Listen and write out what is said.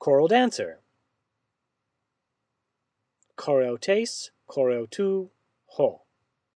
Choral dancer. Choreotes, choreo tu, ho.